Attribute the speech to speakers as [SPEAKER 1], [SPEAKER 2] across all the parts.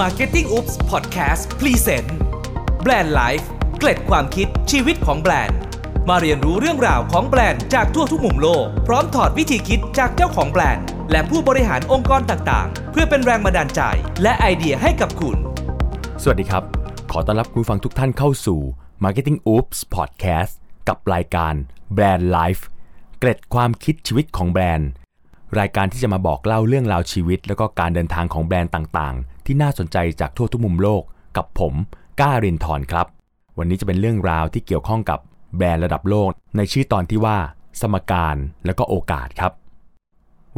[SPEAKER 1] Marketing Oops Podcast Present Brand Life เกร็ดความคิดชีวิตของแบรนด์ มาเรียนรู้เรื่องราวของแบรนด์จากทั่วทุกมุมโลก พร้อมถอดวิธีคิดจากเจ้าของแบรนด์ และผู้บริหารองค์กรต่างๆ เพื่อเป็นแรงบันดาลใจ และไอเดียให้กับคุณ
[SPEAKER 2] สวัสดีครับ ขอต้อนรับคุณฟังทุกท่านเข้าสู่ Marketing Oops Podcast กับรายการ Brand Life เกร็ดความคิดชีวิตของแบรนด์ รายการที่จะมาบอกเล่าเรื่องราวชีวิต แล้วก็การเดินทางของแบรนด์ต่างๆ ที่น่าสนใจจากทั่วทุกมุมโลกกับผมก้ารินทร์ครับ วันนี้จะเป็นเรื่องราวที่เกี่ยวข้องกับแบรนด์ระดับโลก ในชื่อตอนที่ว่า สมการและก็โอกาสครับ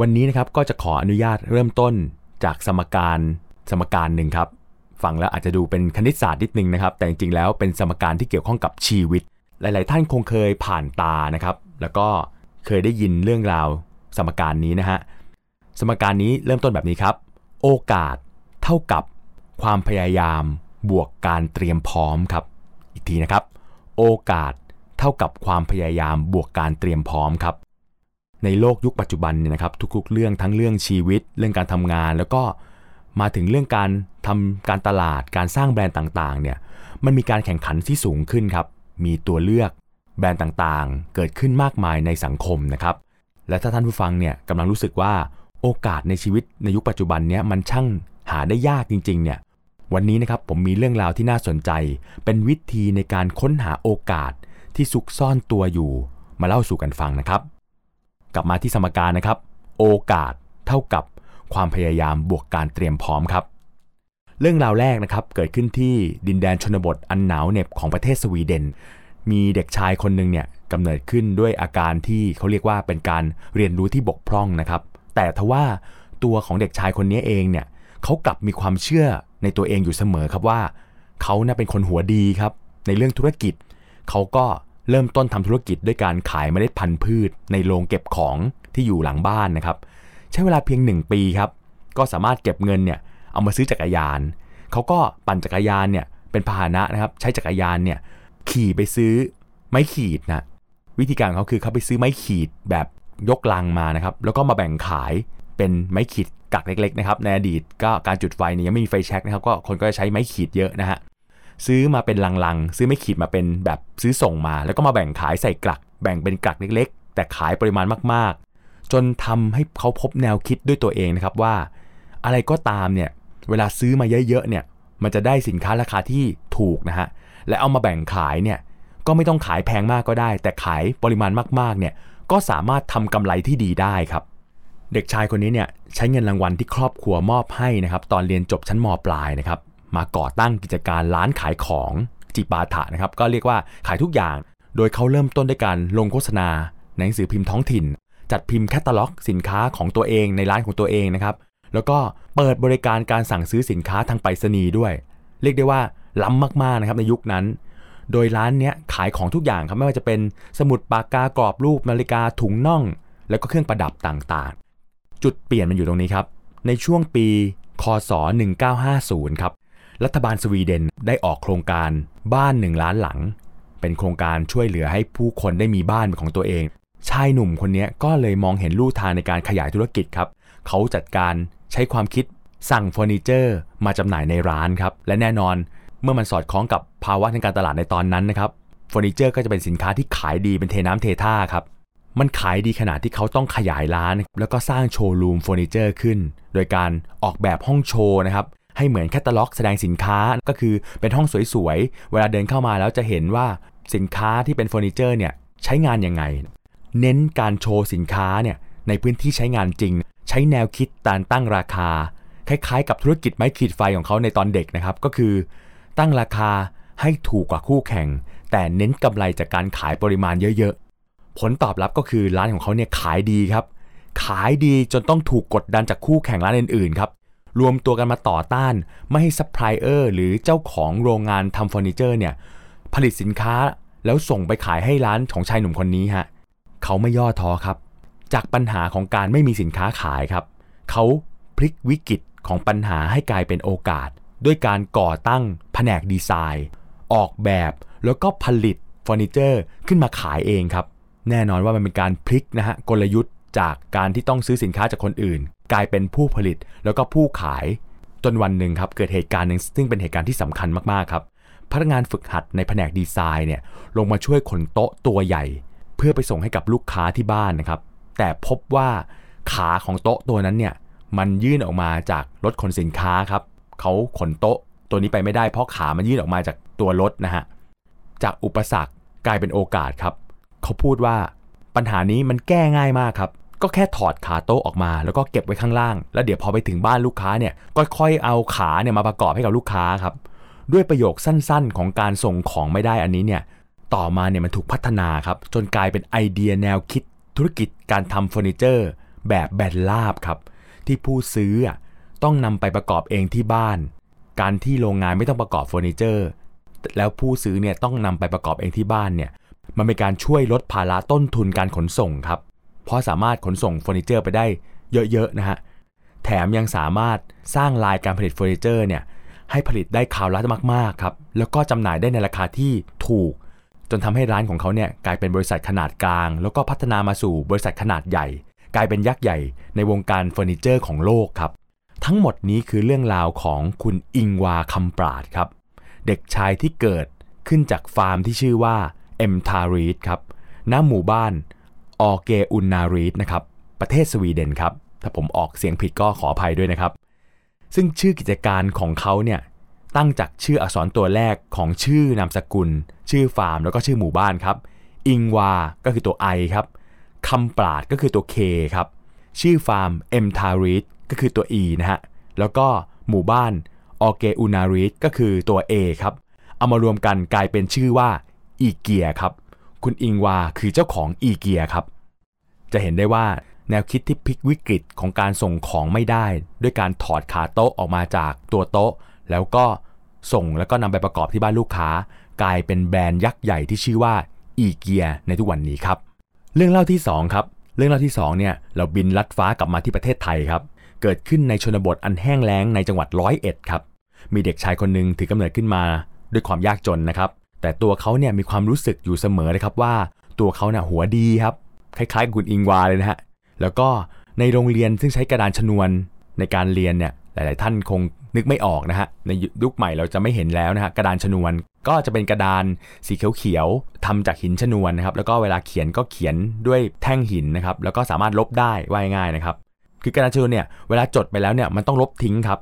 [SPEAKER 2] วันนี้นะครับก็จะขออนุญาตเริ่มต้นจากสมการสมการหนึ่งครับฟังแล้วอาจจะดูเป็นคณิตศาสตร์นิดนึงนะครับ แต่จริงๆแล้วเป็นสมการที่เกี่ยวข้องกับชีวิต หลาย ๆ ท่านคงเคยผ่านตานะครับ แล้วก็เคยได้ยินเรื่องราวสมการนี้นะฮะสมการนี้เริ่มต้นแบบนี้ครับ โอกาส เท่ากับความพยายามบวกการเตรียมพร้อมครับ อีกทีนะครับ โอกาสเท่ากับความพยายามบวกการเตรียมพร้อมครับ ในโลกยุคปัจจุบันเนี่ยนะครับ ทุกๆ เรื่องทั้งเรื่องชีวิต เรื่องการทำงาน แล้วก็มาถึงเรื่องการทำการตลาดการสร้างแบรนด์ต่างๆเนี่ยมันมีการแข่งขันที่สูงขึ้นครับ มีตัวเลือกแบรนด์ต่างๆ เกิดขึ้นมากมายในสังคมนะครับ และถ้าท่านผู้ฟังเนี่ยกำลังรู้สึกว่าโอกาสในชีวิตในยุคปัจจุบันเนี้ยมันช่างาได้ยากจริง ๆ เนี่ย วันนี้นะครับผมมีเรื่องราวที่น่าสนใจ เป็นวิธีในการค้นหาโอกาสที่ซุกซ่อนตัวอยู่ มาเล่าสู่กันฟังนะครับ กลับมาที่สมการนะครับ โอกาสเท่ากับความพยายามบวกการเตรียมพร้อมครับ เรื่องราวแรกนะครับเกิดขึ้นที่ดินแดนชนบทอันหนาวเหน็บของประเทศสวีเดน มีเด็กชายคนหนึ่งเนี่ยกำเนิดขึ้นด้วยอาการที่เขาเรียกว่าเป็นการเรียนรู้ที่บกพร่องนะครับ แต่ทว่าตัวของเด็กชายคนนี้เองเนี่ย เขากลับมีความเชื่อในตัวเองอยู่เสมอครับว่า เขาน่ะเป็นคนหัวดีครับ ในเรื่องธุรกิจ เขาก็เริ่มต้นทำธุรกิจด้วยการขายเมล็ดพันธุ์พืช ในโรงเก็บของที่อยู่หลังบ้านนะครับ ใช้เวลาเพียง 1 ปีครับ ก็สามารถเก็บเงินเนี่ยเอามาซื้อจักรยาน เขาก็ปั่นจักรยานเนี่ยเป็นพาหนะนะครับ ใช้จักรยานเนี่ยขี่ไปซื้อไม้ขีดนะวิธีการของเขาคือเขาไปซื้อไม้ขีดแบบยกลังมานะครับ แล้วก็มาแบ่งขายเป็นไม้ขีด กักเล็กๆนะครับในอดีตก็การจุดไฟเนี่ยยังไม่มีไฟแช็กนะครับก็คนก็จะใช้ไม้ขีดเยอะนะฮะซื้อมาเป็นลังๆ ซื้อไม่ขีดมาเป็นแบบซื้อส่งมา แล้วก็มาแบ่งขายใส่กลัก แบ่งเป็นกลักเล็กๆ แต่ขายปริมาณมากๆ จนทำให้เขาพบแนวคิดด้วยตัวเองนะครับว่า อะไรก็ตามเนี่ยเวลาซื้อมาเยอะๆเนี่ยมันจะได้สินค้าราคาที่ถูกนะฮะและเอามาแบ่งขายเนี่ยก็ไม่ต้องขายแพงมากก็ได้ แต่ขายปริมาณมากๆเนี่ยก็สามารถทำกำไรที่ดีได้ครับ เด็กชายคนนี้เนี่ยใช้เงินรางวัลที่ครอบครัวมอบให้นะครับ ตอนเรียนจบชั้นมปลายนะครับ มาก่อตั้งกิจการร้านขายของจิปาถะนะครับ ก็เรียกว่าขายทุกอย่าง โดยเขาเริ่มต้นด้วยการลงโฆษณาในหนังสือพิมพ์ท้องถิ่น จัดพิมพ์แคตตาล็อก สินค้าของตัวเองในร้านของตัวเองนะครับ แล้วก็เปิดบริการการสั่งซื้อสินค้าทางไปรษณีย์ด้วย เรียกได้ว่าล้ำมากๆนะครับในยุคนั้น โดยร้านเนี้ยขายของทุกอย่างครับไม่ว่าจะเป็นสมุดปากกากรอบรูปนาฬิกาถุงน่อง แล้วก็เครื่องประดับต่างๆ จุดเปลี่ยนมันอยู่ตรงนี้ครับ ในช่วงปีคศ 1950 ครับ รัฐบาลสวีเดนได้ออกโครงการบ้านหนึ่งล้านหลัง เป็นโครงการช่วยเหลือให้ผู้คนได้มีบ้านเป็นของตัวเอง ชายหนุ่มคนนี้ก็เลยมองเห็นลู่ทางในการขยายธุรกิจครับ เขาจัดการใช้ความคิดสั่งเฟอร์นิเจอร์ มาจำหน่ายในร้านครับ และแน่นอนเมื่อมันสอดคล้องกับภาวะทางการตลาดในตอนนั้นนะครับเฟอร์นิเจอร์ก็จะเป็นสินค้าที่ขายดีเป็นเทน้ำเทท่าครับ มันขายดีขนาดที่เขาต้องขยายร้าน แล้วก็สร้างโชว์รูมเฟอร์นิเจอร์ขึ้น โดยการออกแบบห้องโชว์นะครับให้เหมือนแคตตาล็อกแสดงสินค้าก็คือเป็นห้องสวยๆ เวลาเดินเข้ามาแล้วจะเห็นว่าสินค้าที่เป็นเฟอร์นิเจอร์เนี่ยใช้งานยังไง เน้นการโชว์สินค้าเนี่ยในพื้นที่ใช้งานจริง ใช้แนวคิดการตั้งราคา คล้ายๆ กับธุรกิจไม้ขีดไฟของเขาในตอนเด็กนะครับก็คือ ตั้งราคาให้ถูกกว่าคู่แข่ง แต่เน้นกำไรจากการขายปริมาณเยอะ ผลตอบรับก็คือร้านของเขาเนี่ยขายดีครับ ขายดีจนต้องถูกกดดันจากคู่แข่งร้านอื่นๆครับรวมตัวกันมาต่อต้าน ไม่ให้ซัพพลายเออร์หรือเจ้าของโรงงานทำเฟอร์นิเจอร์เนี่ยผลิตสินค้าแล้วส่งไปขายให้ร้านของชายหนุ่มคนนี้ฮะเขาไม่ย่อท้อครับ จากปัญหาของการไม่มีสินค้าขายครับ เขาพลิกวิกฤตของปัญหาให้กลายเป็นโอกาส ด้วยการก่อตั้งแผนกดีไซน์ ออกแบบแล้วก็ผลิตเฟอร์นิเจอร์ขึ้นมาขายเองครับ แน่นอนว่ามันเป็นการพลิกนะฮะกลยุทธ์จากการที่ต้องซื้อสินค้าจากคนอื่น กลายเป็นผู้ผลิตแล้วก็ผู้ขายจนวันหนึ่งครับเกิดเหตุการณ์หนึ่งซึ่งเป็นเหตุการณ์ที่สำคัญมากๆครับพนักงานฝึกหัดในแผนกดีไซน์เนี่ยลงมาช่วยขนโต๊ะตัวใหญ่ เพื่อไปส่งให้กับลูกค้าที่บ้านนะครับ แต่พบว่าขาของโต๊ะตัวนั้นเนี่ยมันยื่นออกมาจากรถขนสินค้าครับเขาขนโต๊ะตัวนี้ไปไม่ได้เพราะขามันยื่นออกมาจากตัวรถนะฮะจากอุปสรรคกลายเป็นโอกาสครับ เขาพูดว่าปัญหานี้มันแก้ง่ายมากครับ ก็แค่ถอดขาโต๊ะออกมา แล้วก็เก็บไว้ข้างล่าง แล้วเดี๋ยวพอไปถึงบ้านลูกค้าเนี่ยก็ค่อยเอาขาเนี่ยมาประกอบให้กับลูกค้าครับ ด้วยประโยคสั้นๆ ของการส่งของไม่ได้อันนี้เนี่ยต่อมาเนี่ยมันถูกพัฒนาครับ จนกลายเป็นไอเดียแนวคิดธุรกิจการทำเฟอร์นิเจอร์แบบแบนราบครับ ที่ผู้ซื้อต้องนำไปประกอบเองที่บ้าน การที่โรงงานไม่ต้องประกอบเฟอร์นิเจอร์แล้วผู้ซื้อเนี่ยต้องนำไปประกอบเองที่บ้านเนี่ย มันเป็นการช่วยลดภาระต้นทุนการขนส่งครับ เพราะสามารถขนส่งเฟอร์นิเจอร์ไปได้เยอะๆนะฮะ แถมยังสามารถสร้างไลน์การผลิตเฟอร์นิเจอร์เนี่ยให้ผลิตได้คราวละมากๆครับ แล้วก็จำหน่ายได้ในราคาที่ถูก จนทำให้ร้านของเขาเนี่ยกลายเป็นบริษัทขนาดกลาง แล้วก็พัฒนามาสู่บริษัทขนาดใหญ่ กลายเป็นยักษ์ใหญ่ในวงการเฟอร์นิเจอร์ของโลกครับ ทั้งหมดนี้คือเรื่องราวของคุณอิงวาร์ คัมพราดครับ เด็กชายที่เกิดขึ้นจากฟาร์มที่ชื่อว่า เอล์มทารีดครับณหมู่บ้านออเกอุนนารีดนะครับประเทศสวีเดนครับถ้าผมออกเสียงผิดก็ขออภัยด้วยนะครับ ซึ่งชื่อกิจการของเขาเนี่ยตั้งจากชื่ออักษรตัวแรกของชื่อนามสกุล ชื่อฟาร์มแล้วก็ชื่อหมู่บ้านครับ อิงวา ก็คือตัว I ครับคำปราดก็คือตัว K คครับ ชื่อฟาร์มเอ็มทารีดก็คือตัว E นะฮะ แล้วก็หมู่บ้านออเกอุนารีดก็คือตัว A ครับ เอามารวมกันกลายเป็นชื่อว่า อีเกียครับ คุณอิงวาคือเจ้าของอีเกียครับ จะเห็นได้ว่าแนวคิดที่พลิกวิกฤตของการส่งของไม่ได้ ด้วยการถอดขาโต๊ะออกมาจากตัวโต๊ะ แล้วก็ส่งแล้วก็นำไปประกอบที่บ้านลูกค้า กลายเป็นแบรนด์ยักษ์ใหญ่ที่ชื่อว่าอีเกียในทุกวันนี้ครับ เรื่องเล่าที่2ครับเรื่องเล่าที่2เนี่ยเราบินลัดฟ้ากลับมาที่ประเทศไทยครับ เกิดขึ้นในชนบทอันแห้งแล้งในจังหวัดร้อยเอ็ดครับ มีเด็กชายคนหนึ่งถือกำเนิดขึ้นมาด้วยความยากจนนะครับ แต่ตัวเขาเนี่ยมีความรู้สึกอยู่เสมอเลยครับว่า ตัวเขาเนี่ยหัวดีครับคล้ายๆกับคุณอิงวาเลยนะฮะแล้วก็ในโรงเรียนซึ่งใช้กระดานชนวนในการเรียนเนี่ยหลาย ๆ ท่านคงนึกไม่ออกนะฮะในยุคใหม่เราจะไม่เห็นแล้วนะฮะกระดานชนวนก็จะเป็นกระดานสีเขียวๆทำจากหินชนวนนะครับแล้วก็เวลาเขียนก็เขียนด้วยแท่งหินนะครับแล้วก็สามารถลบได้ว่ายง่ายนะครับ คือกระดานชนวนเนี่ยเวลาจดไปแล้วเนี่ยมันต้องลบทิ้งครับ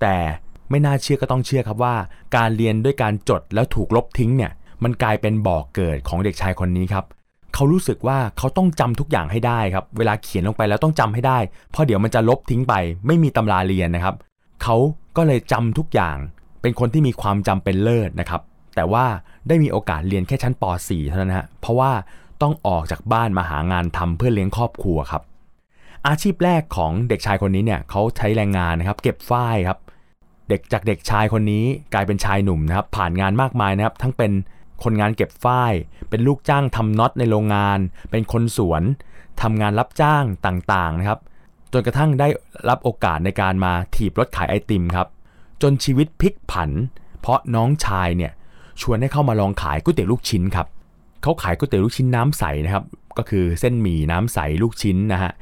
[SPEAKER 2] แต่ ไม่น่าเชื่อก็ต้องเชื่อครับว่า การเรียนด้วยการจดแล้วถูกลบทิ้งเนี่ยมันกลายเป็นบ่อกเกิดของเด็กชายคนนี้ครับเขารู้สึกว่าเขาต้องจำทุกอย่างให้ได้ครับ เวลาเขียนลงไปแล้วต้องจำให้ได้ เพราะเดี๋ยวมันจะลบทิ้งไป ไม่มีตำราเรียนนะครับ เขาก็เลยจำทุกอย่าง เป็นคนที่มีความจำเป็นเลิศนะครับ แต่ว่าได้มีโอกาสเรียนแค่ชั้นป .4 เท่านั้นฮะ เพราะว่าต้องออกจากบ้านมาหางานทำเพื่อเลี้ยงครอบครัวครับ อาชีพแรกของเด็กชายคนนี้เนี่ยเขาใช้แรงงานนะครับ เก็บฝ้ายครับ เด็กจากเด็กชายคนนี้กลายเป็นชายหนุ่มนะครับ ผ่านงานมากมายนะครับ ทั้งเป็นคนงานเก็บฝ้าย เป็นลูกจ้างทำน็อตในโรงงาน เป็นคนสวนทำงานรับจ้างต่างๆนะครับ จนกระทั่งได้รับโอกาสในการมาถีบรถขายไอติมครับ จนชีวิตพลิกผัน เพราะน้องชายเนี่ยชวนให้เข้ามาลองขายก๋วยเตี๋ยวลูกชิ้นครับเขาขายก๋วยเตี๋ยวลูกชิ้นน้ำใสนะครับ ก็คือเส้นหมี่น้ำใสลูกชิ้นนะฮะ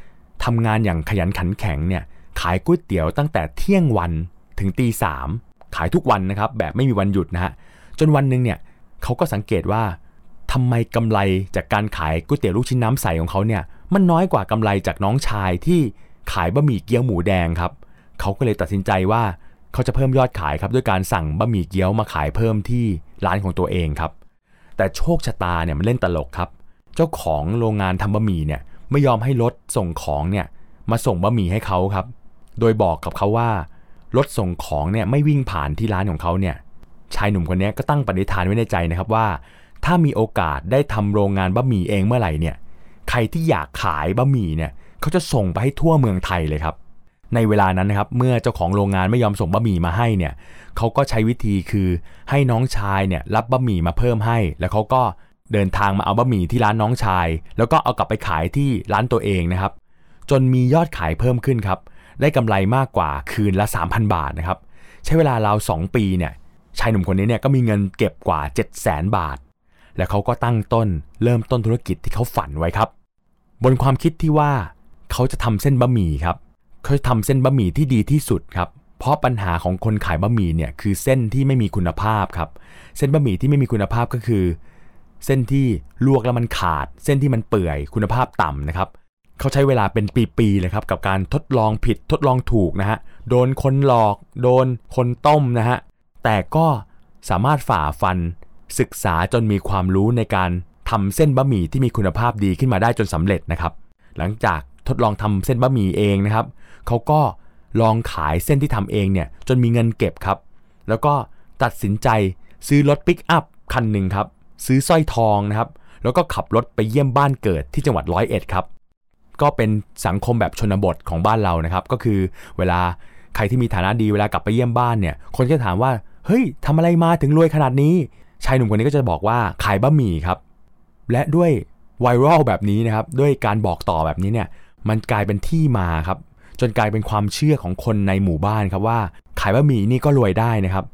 [SPEAKER 2] ทำงานอย่างขยันขันแข็งเนี่ยขายก๋วยเตี๋ยวตั้งแต่เที่ยงวัน ถึงตีสามขายทุกวันนะครับ แบบไม่มีวันหยุดนะฮะจนวันหนึ่งเนี่ยเขาก็สังเกตว่าทำไมกำไรจากการขายก๋วยเตี๋ยวลูกชิ้นน้ำใสของเขาเนี่ยมันน้อยกว่ากำไรจากน้องชายที่ขายบะหมี่เกี๊ยวหมูแดงครับเขาก็เลยตัดสินใจว่าเขาจะเพิ่มยอดขายครับด้วยการสั่งบะหมี่เกี๊ยวมาขายเพิ่มที่ร้านของตัวเองครับ แต่โชคชะตาเนี่ยมันเล่นตลกครับ เจ้าของโรงงานทำบะหมี่เนี่ยไม่ยอมให้รถส่งของเนี่ยมาส่งบะหมี่ให้เขาครับ โดยบอกกับเขาว่า รถส่งของเนี่ยไม่วิ่งผ่านที่ร้านของเขาเนี่ยชายหนุ่มคนนี้ก็ตั้งปณิธานไว้ในใจนะครับว่า ถ้ามีโอกาสได้ทำโรงงานบะหมี่เองเมื่อไหร่เนี่ยใครที่อยากขายบะหมี่เนี่ยเขาจะส่งไปให้ทั่วเมืองไทยเลยครับ ในเวลานั้นนะครับเมื่อเจ้าของโรงงานไม่ยอมส่งบะหมี่มาให้เนี่ยเขาก็ใช้วิธีคือให้น้องชายเนี่ยรับบะหมี่มาเพิ่มให้ แล้วเขาก็เดินทางมาเอาบะหมี่ที่ร้านน้องชาย แล้วก็เอากลับไปขายที่ร้านตัวเองนะครับ จนมียอดขายเพิ่มขึ้นครับ ได้กำไรมากกว่าคืนละ 3,000 บาทนะครับ ใช้เวลาราว2 ปีเนี่ยชายหนุ่มคนนี้เนี่ยก็มีเงินเก็บกว่า 7 0 0 0 0 0 บาท แล้วเขาก็ตั้งต้นเริ่มต้นธุรกิจที่เขาฝันไว้ครับ บนความคิดที่ว่าเขาจะทำเส้นบะหมี่ครับเขาจะทำเส้นบะหมี่ที่ดีที่สุดครับเพราะปัญหาของคนขายบะหมี่เนี่ยคือเส้นที่ไม่มีคุณภาพครับ เส้นบะหมี่ที่ไม่มีคุณภาพก็คือ เส้นที่ลวกแล้วมันขาด เส้นที่มันเปื่อยคุณภาพต่ำนะครับ เขาใช้เวลาเป็นปีๆเลยครับกับการทดลองผิดทดลองถูกนะฮะโดนคนหลอก โดนคนต้มนะฮะแต่ก็สามารถฝ่าฟันศึกษาจนมีความรู้ในการทำเส้นบะหมี่ที่มีคุณภาพดีขึ้นมาได้จนสำเร็จนะครับ หลังจากทดลองทำเส้นบะหมี่เองนะครับเขาก็ลองขายเส้นที่ทำเองเนี่ยจนมีเงินเก็บครับ แล้วก็ตัดสินใจซื้อรถปิกอัพคันหนึ่งครับ ซื้อสร้อยทองนะครับ แล้วก็ขับรถไปเยี่ยมบ้านเกิดที่จังหวัดร้อยเอ็ดครับ ก็เป็นสังคมแบบชนบทของบ้านเรานะครับ ก็คือเวลาใครที่มีฐานะดีเวลากลับไปเยี่ยมบ้านเนี่ย คนก็ถามว่าเฮ้ยทำอะไรมาถึงรวยขนาดนี้ ชายหนุ่มคนนี้ก็จะบอกว่าขายบะหมี่ครับ และด้วยไวรัลแบบนี้นะครับ ด้วยการบอกต่อแบบนี้เนี่ย มันกลายเป็นที่มาครับ จนกลายเป็นความเชื่อของคนในหมู่บ้านครับว่า ขายบะหมี่นี่ก็รวยได้นะครับ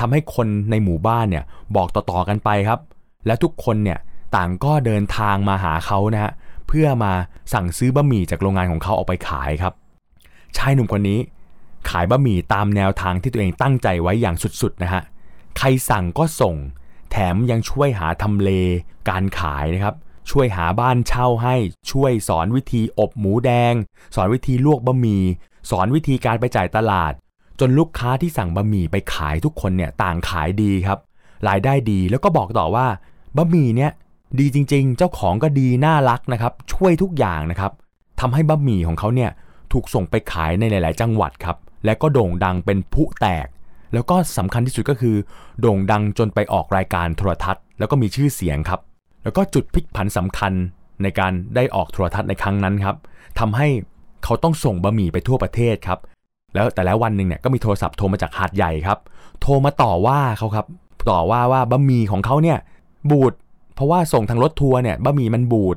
[SPEAKER 2] ทำให้คนในหมู่บ้านเนี่ยบอกต่อๆกันไปครับ และทุกคนเนี่ยต่างก็เดินทางมาหาเขานะฮะ เพื่อมาสั่งซื้อบะหมี่จากโรงงานของเขาออกไปขายครับ ชายหนุ่มคนนี้ ขายบะหมี่ตามแนวทางที่ตัวเองตั้งใจไว้อย่างสุดๆนะฮะใครสั่งก็ส่ง แถมยังช่วยหาทำเลการขายนะครับ ช่วยหาบ้านเช่าให้ช่วยสอนวิธีอบหมูแดง สอนวิธีลวกบะหมี่สอนวิธีการไปจ่ายตลาด จนลูกค้าที่สั่งบะหมี่ไปขายทุกคนเนี่ยต่างขายดีครับรายได้ดีแล้วก็บอกต่อว่าบะหมี่เนี่ย ดีจริงๆ เจ้าของก็ดีน่ารักนะครับ ช่วยทุกอย่างนะครับทำให้บะหมี่ของเขาเนี่ยถูกส่งไปขายในหลาย ๆ จังหวัดครับ และก็โด่งดังเป็นผู้แตก แล้วก็สำคัญที่สุดก็คือ โด่งดังจนไปออกรายการโทรทัศน์ แล้วก็มีชื่อเสียงครับ แล้วก็จุดพลิกผันสำคัญในการได้ออกโทรทัศน์ในครั้งนั้นครับทำให้เขาต้องส่งบะหมี่ไปทั่วประเทศครับ แล้วแต่แล้ววันหนึ่งเนี่ยก็มีโทรศัพท์โทรมาจากหาดใหญ่ครับ โทรมาต่อว่าเขาครับ ต่อว่าว่าบะหมี่ของเขาเนี่ยบูด เพราะว่าส่งทางรถทัวร์เนี่ยบะหมี่มันบูด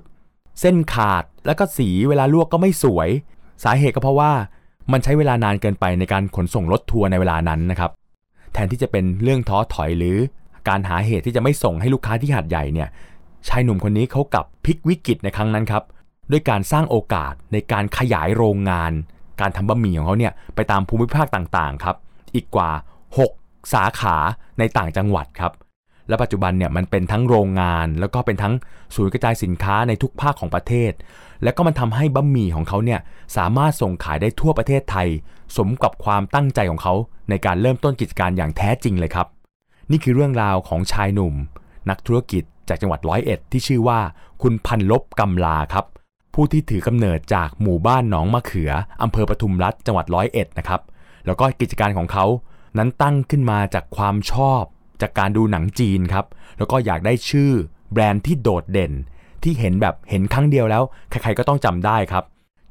[SPEAKER 2] เส้นขาดแล้วก็สีเวลาลวกก็ไม่สวย สาเหตุก็เพราะว่ามันใช้เวลานานเกินไปในการขนส่งรถทัวร์ในเวลานั้นนะครับแทนที่จะเป็นเรื่องท้อถอยหรือการหาเหตุที่จะไม่ส่งให้ลูกค้าที่หาดใหญ่เนี่ยชายหนุ่มคนนี้เขากลับพลิกวิกฤตในครั้งนั้นครับด้วยการสร้างโอกาสในการขยายโรงงาน การทำบะหมี่ของเขาเนี่ยไปตามภูมิภาคต่างๆครับอีกกว่า 6 สาขาในต่างจังหวัดครับ และปัจจุบันเนี่ยมันเป็นทั้งโรงงาน แล้วก็เป็นทั้งศูนย์กระจายสินค้าในทุกภาคของประเทศ และก็มันทำให้บะหมี่ของเขาเนี่ยสามารถส่งขายได้ทั่วประเทศไทย สมกับความตั้งใจของเขาในการเริ่มต้นกิจการอย่างแท้จริงเลยครับ นี่คือเรื่องราวของชายหนุ่ม นักธุรกิจจากจังหวัดร้อยเอ็ดที่ชื่อว่า คุณพันลบกำลาครับ ผู้ที่ถือกำเนิดจากหมู่บ้านหนองมะเขืออำเภอปทุมรัฐจังหวัดร้อยเอ็ดนะครับแล้วก็กิจการของเขานั้นตั้งขึ้นมาจากความชอบ จากการดูหนังจีนครับ แล้วก็อยากได้ชื่อแบรนด์ที่โดดเด่น ที่เห็นแบบเห็นครั้งเดียวแล้ว ใครๆก็ต้องจำได้ครับ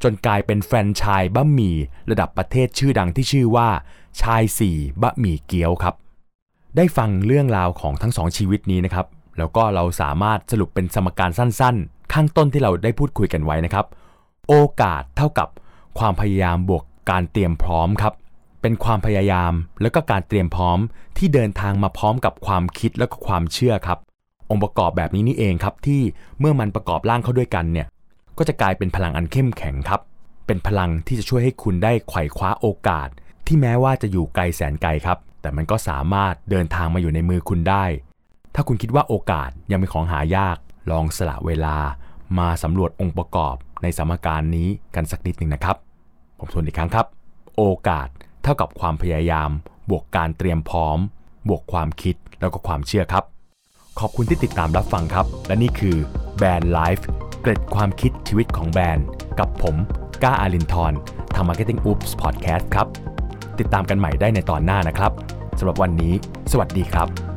[SPEAKER 2] จนกลายเป็นแฟรนไชส์บะหมี่ระดับประเทศชื่อดังที่ชื่อว่า ชายสี่บะหมี่เกี๊ยวครับ ได้ฟังเรื่องราวของทั้งสองชีวิตนี้นะครับ แล้วก็เราสามารถสรุปเป็นสมการสั้นๆ ข้างต้นที่เราได้พูดคุยกันไว้นะครับ โอกาสเท่ากับความพยายามบวกการเตรียมพร้อมครับ เป็นความพยายาม แล้วก็การเตรียมพร้อมที่เดินทางมาพร้อมกับความคิดและก็ความเชื่อครับ องค์ประกอบแบบนี้นี่เองครับที่เมื่อมันประกอบร่างเข้าด้วยกันเนี่ยก็จะกลายเป็นพลังอันเข้มแข็งครับ เป็นพลังที่จะช่วยให้คุณได้ไขว่คว้าโอกาส ที่แม้ว่าจะอยู่ไกลแสนไกลครับ แต่มันก็สามารถเดินทางมาอยู่ในมือคุณได้ ถ้าคุณคิดว่าโอกาสยังเป็นของหายาก ลองสละเวลา มาสำรวจองค์ประกอบในสมการนี้กันสักนิดหนึ่งนะครับ ผมทวนอีกครั้งครับ โอกาส ท่ากับความพยายาม บวกการเตรียมพร้อม บวกความคิดแล้วก็ความเชื่อครับ ขอบคุณที่ติดตามรับฟังครับ และนี่คือแบรนด์ไลฟ์เกร็ดความคิดชีวิตของแบรนด์ กับผมก้าอารินทร์ทำ Marketing Oops Podcast ครับ ติดตามกันใหม่ได้ในตอนหน้านะครับสำหรับวันนี้ สวัสดีครับ